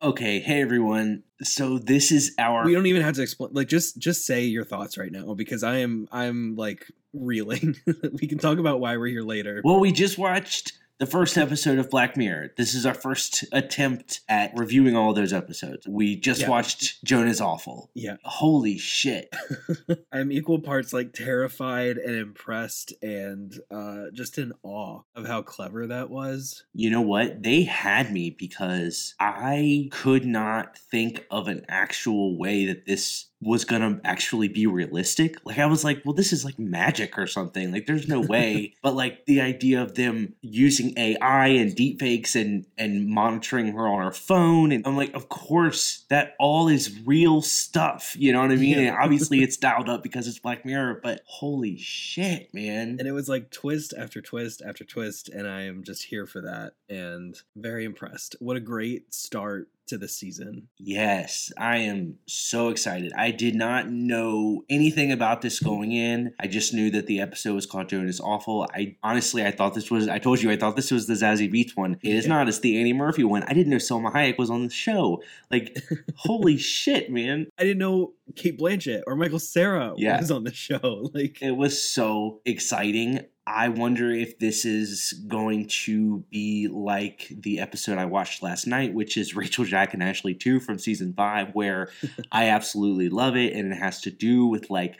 Okay, hey everyone. So this is our We don't even have to explain. Like, just just say your thoughts right now because I am I'm like reeling. we can talk about why we're here later. Well, we just watched the first episode of Black Mirror. This is our first attempt at reviewing all those episodes. We just Yeah. watched Joan is Awful. Yeah, Holy shit. I'm equal parts like terrified and impressed and uh just in awe of how clever that was. You know what? They had me because I could not think of an actual way that this was gonna actually be realistic. Like I was like, well, this is like magic or something. Like there's no way. but like the idea of them using AI and deepfakes and and monitoring her on her phone, and I'm like, of course, that all is real stuff. You know what I mean? Yeah. And obviously it's dialed up because it's Black Mirror, but holy shit, man. And it was like twist after twist after twist, and I am just here for that and very impressed. What a great start to the season. Yes, I am so excited. I did not know anything about this going in. I just knew that the episode was called Joan is Awful. I honestly, I thought this was, I told you, I thought this was the Zazie Beetz one. It is Yeah. not. It's the Annie Murphy one. I didn't know Salma Hayek was on the show. Like, holy shit, man. I didn't know Cate Blanchett or Michael Cera Yeah. was on the show. Like, It was so exciting. I wonder if this is going to be like the episode I watched last night, which is Rachel, Jack, and Ashley Too from season 5, where I absolutely love it. And it has to do with like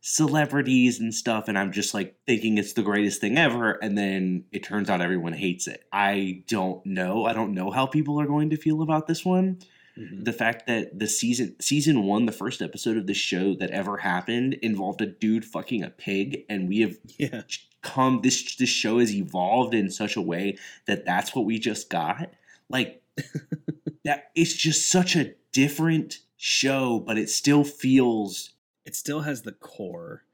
celebrities and stuff. And I'm just like thinking it's the greatest thing ever. And then it turns out everyone hates it. I don't know. I don't know how people are going to feel about this one mhm. the fact that the season season one, the first episode of the show that ever happened involved a dude fucking a pig, and we have yeah, come this this show has evolved in such a way that that's what we just got. Like that, it's just such a different show, but it still feels it still has the core.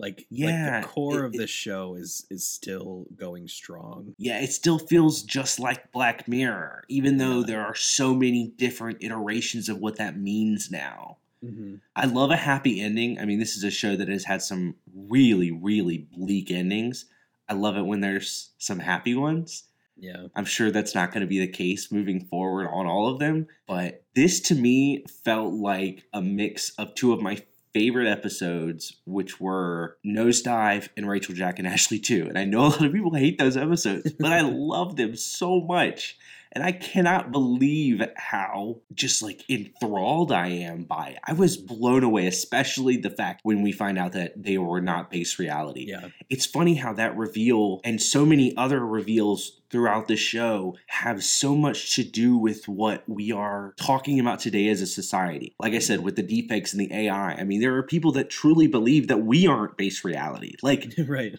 Like, Yeah, like the core it- of the show is is still going strong. yeah, it still feels just like Black Mirror, even though there are so many different iterations of what that means now. Mm-hmm. I love a happy ending. I mean, this is a show that has had some really, really bleak endings. I love it when there's some happy ones. Yeah, I'm sure that's not going to be the case moving forward on all of them. But this to me felt like a mix of two of my favorite episodes, which were Nosedive and Rachel Jack and Ashley Too. And I know a lot of people hate those episodes, but I love them so much. And I cannot believe how just like enthralled I am by it. I was blown away, especially the fact when we find out that they were not base reality yeah, it's funny how that reveal and so many other reveals throughout the show have so much to do with what we are talking about today as a society. Like I said, with the deepfakes and the AI, I mean, there are people that truly believe that we aren't base reality. Like, right.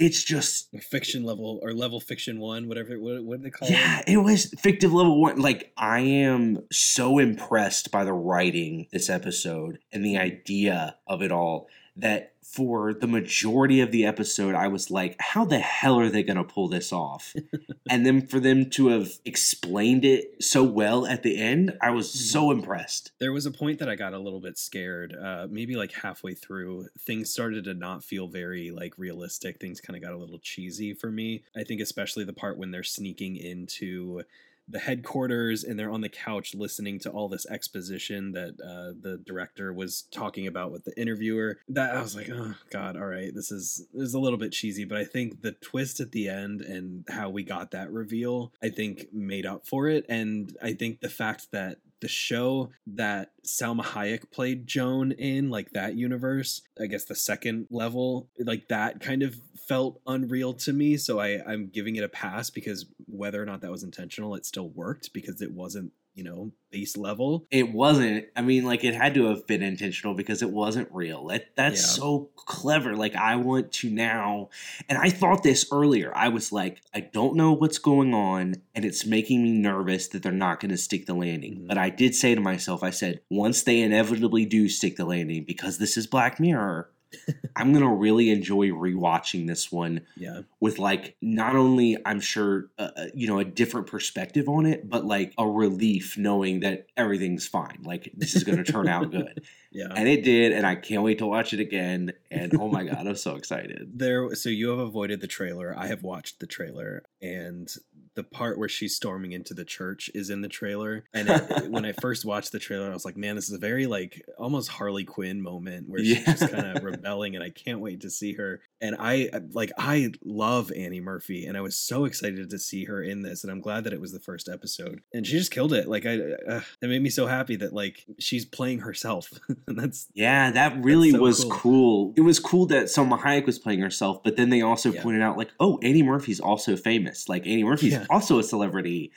it's just. fiction level or level fiction one, whatever. What, what do they call Yeah, it? Yeah, it was fictive level one. Like, I am so impressed by the writing this episode and the idea of it all that for the majority of the episode, I was like, how the hell are they going to pull this off? and then for them to have explained it so well at the end, I was so impressed. There was a point that I got a little bit scared. Uh, maybe like halfway through, things started to not feel very like realistic. Things kind of got a little cheesy for me. I think especially the part when they're sneaking into the headquarters and they're on the couch listening to all this exposition that uh, the director was talking about with the interviewer. That I was like, oh god, all right, this is this is a little bit cheesy, but I think the twist at the end and how we got that reveal, I think made up for it. And I think the fact that the show that Salma Hayek played Joan in, like that universe, I guess the second level, like that kind of felt unreal to me. So I, I'm giving it a pass because whether or not that was intentional, it still worked because it wasn't, you know, base level. It wasn't, I mean, like, it had to have been intentional because it wasn't real. That, that's Yeah. so clever. Like, I want to now, and I thought this earlier. I was like, I don't know what's going on, and it's making me nervous that they're not going to stick the landing. Mhm. But I did say to myself, I said, once they inevitably do stick the landing, because this is Black Mirror, I'm going to really enjoy rewatching this one Yeah. with like not only I'm sure uh, uh, you know a different perspective on it, but like a relief knowing that everything's fine. Like this is going to turn out good, Yeah. and it did, and I can't wait to watch it again. And oh my god, I'm so excited. there so you have avoided the trailer i have watched the trailer and the part where she's storming into the church is in the trailer. And it, when I first watched the trailer, I was like, man, this is a very like almost Harley Quinn moment where she's Yeah. just kind of rebelling, and I can't wait to see her. And I like I love Annie Murphy, and I was so excited to see her in this, and I'm glad that it was the first episode, and she just killed it. Like I, uh, it made me so happy that like she's playing herself, and that's Yeah, that really so was cool. cool. It was cool that Salma Hayek was playing herself, but then they also Yeah. pointed out, like, oh, Annie Murphy's also famous. Like, Annie Murphy's Yeah. Also a celebrity.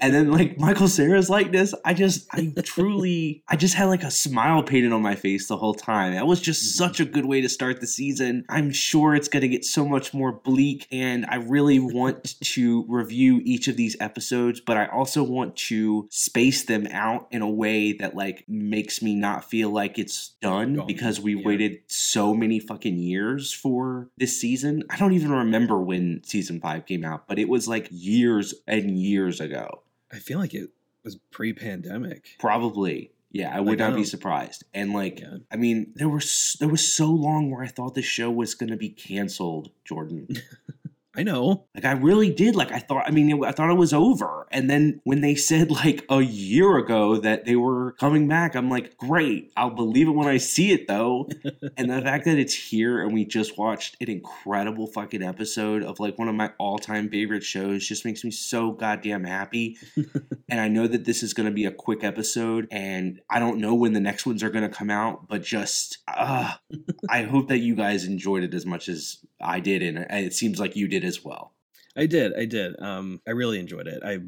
and then, like, Michael Cera's likeness, I just, I truly, I just had like a smile painted on my face the whole time. That was just Mhm. such a good way to start the season. I'm sure it's going to get so much more bleak, and I really want to review each of these episodes, but I also want to space them out in a way that like makes me not feel like it's done Gone. because we Yeah. waited so many fucking years for this season. I don't even remember when season 5 came out, but it was like years and years ago. I feel like it was pre-pandemic. Probably. Yeah, I Like, would I not be surprised. And like Yeah. I mean, there was there was so long where I thought the show was going to be canceled, Jordan. I know. Like I really did. Like I thought. I mean, it, I thought it was over. And then when they said like a year ago that they were coming back, I'm like, great. I'll believe it when I see it, though. and the fact that it's here and we just watched an incredible fucking episode of like one of my all time favorite shows just makes me so goddamn happy. and I know that this is going to be a quick episode, and I don't know when the next ones are going to come out, but just uh, I hope that you guys enjoyed it as much as I did, and it seems like you did as well. I did. I did. Um, I really enjoyed it. I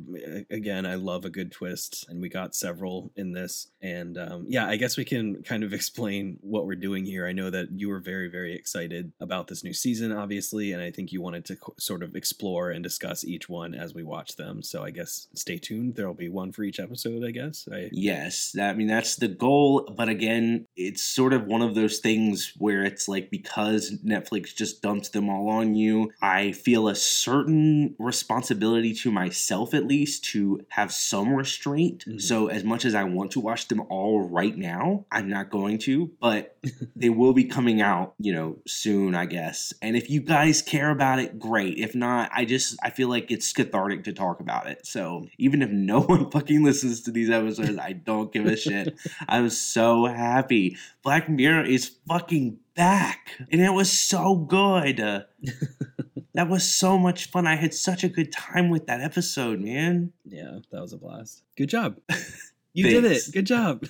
again, I love a good twist, and we got several in this. And um, yeah, I guess we can kind of explain what we're doing here. I know that you were very, very excited about this new season, obviously, and I think you wanted to co- sort of explore and discuss each one as we watch them. So I guess stay tuned. There'll be one for each episode. I guess. I Yes, I mean that's the goal, but again, it's sort of one of those things where it's like because Netflix just dumps them all on you, I feel a certain responsibility to myself at least to have some restraint. Mhm. So as much as I want to watch them all right now, I'm not going to, but they will be coming out, you know, soon, I guess. And if you guys care about it, great. If not, I just I feel like it's cathartic to talk about it. So even if no one fucking listens to these episodes, I don't give a shit. I'm so happy. Black Mirror is fucking back. And it was so good. That was so much fun. I had such a good time with that episode, man. yeah, that was a blast. Good job. You did it. Good job.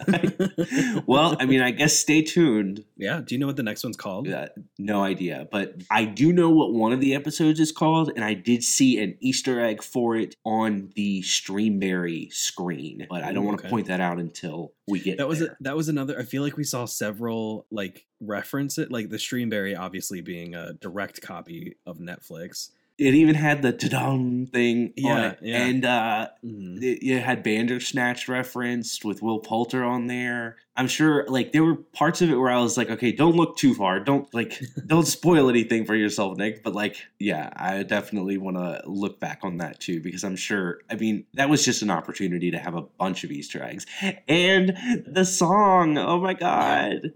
well, I mean, I guess stay tuned. yeah. Do you know what the next one's called? Uh, no idea, but I do know what one of the episodes is called, and I did see an Easter egg for it on the Streamberry screen, but I don't Ooh, want to okay. point that out until we get that was there. a, that was another i feel like we saw several like reference it like the streamberry obviously being a direct copy of netflix It even had the ta-dum thing on Yeah, it, yeah. and uh, Mhm. it, it had Bandersnatch referenced with Will Poulter on there. I'm sure, like there were parts of it where I was like, okay, don't look too far, don't like, don't spoil anything for yourself, Nick. But like, yeah, I definitely want to look back on that too because I'm sure. I mean, that was just an opportunity to have a bunch of Easter eggs and the song. Oh my god!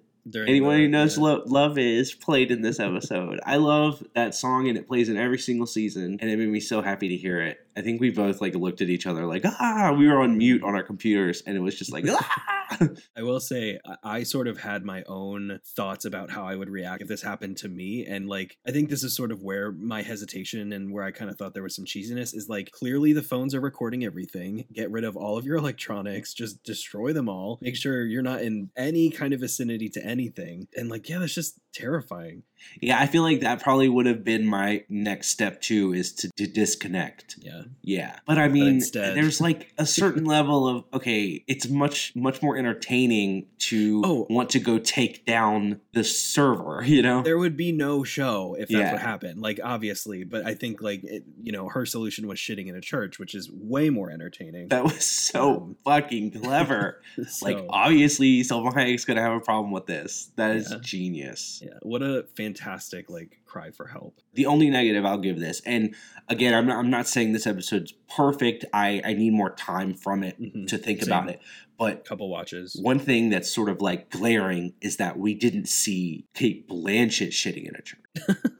Anyone the- who knows the- lo- Love is played in this episode. I love that song and it plays in every single season and it made me so happy to hear it. I think we both like looked at each other like, ah, we were on mute on our computers and it was just like, ah. I will say I- sort of had my own thoughts about how I would react if this happened to me and like I think this is sort of where my hesitation and where I kind of thought there was some cheesiness is like clearly the phones are recording everything. Get rid of all of your electronics. Just destroy them all. Make sure you're not in any kind of vicinity to anything. And like yeah that's just terrifying. Yeah, I feel like that probably would have been my next step too is to, to disconnect. yeah Yeah. But I mean, instead- there's like a certain level of, okay, it's much, much more entertaining to Oh. want to go take down the server, you know? there would be no show if that's Yeah. what happened like obviously but i think like it, you know her solution was shitting in a church which is way more entertaining That was so Um, fucking clever. like So, obviously Salma Hayek's gonna have a problem with this. That is Yeah. genius. yeah what a fantastic like cry for help The only negative I'll give this, and again, I'm not I'm not saying this episode's perfect. I I need more time from it Mhm. to think Same. about it. But couple watches one thing that's sort of like glaring is that we didn't see Cate Blanchett shitting in a church.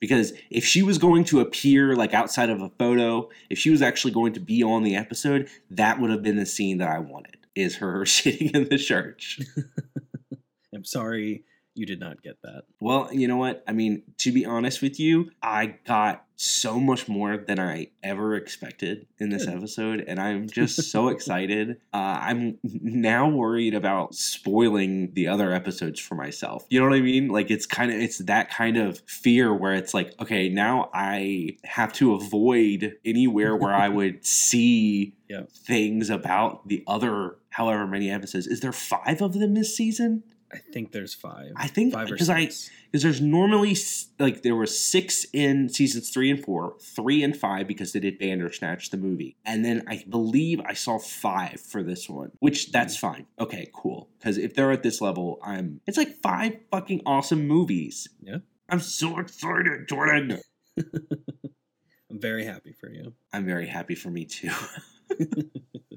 Because if she was going to appear like outside of a photo, if she was actually going to be on the episode, that would have been the scene that I wanted. Is her shitting in the church. I'm sorry you did not get that. Well, you know what? I mean, to be honest with you, I got so much more than I ever expected in this Good. episode, and I'm just so excited. Uh, I'm now worried about spoiling the other episodes for myself. You know what I mean? Like it's kind of it's that kind of fear where it's like, okay, now I have to avoid anywhere where I would see Yeah. things about the other however many episodes. Is there five of them this season? I think there's five. I think five or because I because there's normally like there were six in seasons three and four, three and five because they did Bandersnatch the movie, and then I believe I saw five for this one, which hmm. that's fine. Okay, cool. Because if they're at this level, I'm. It's like five fucking awesome movies. Yeah. I'm so excited, Jordan. I'm very happy for you. I'm very happy for me too.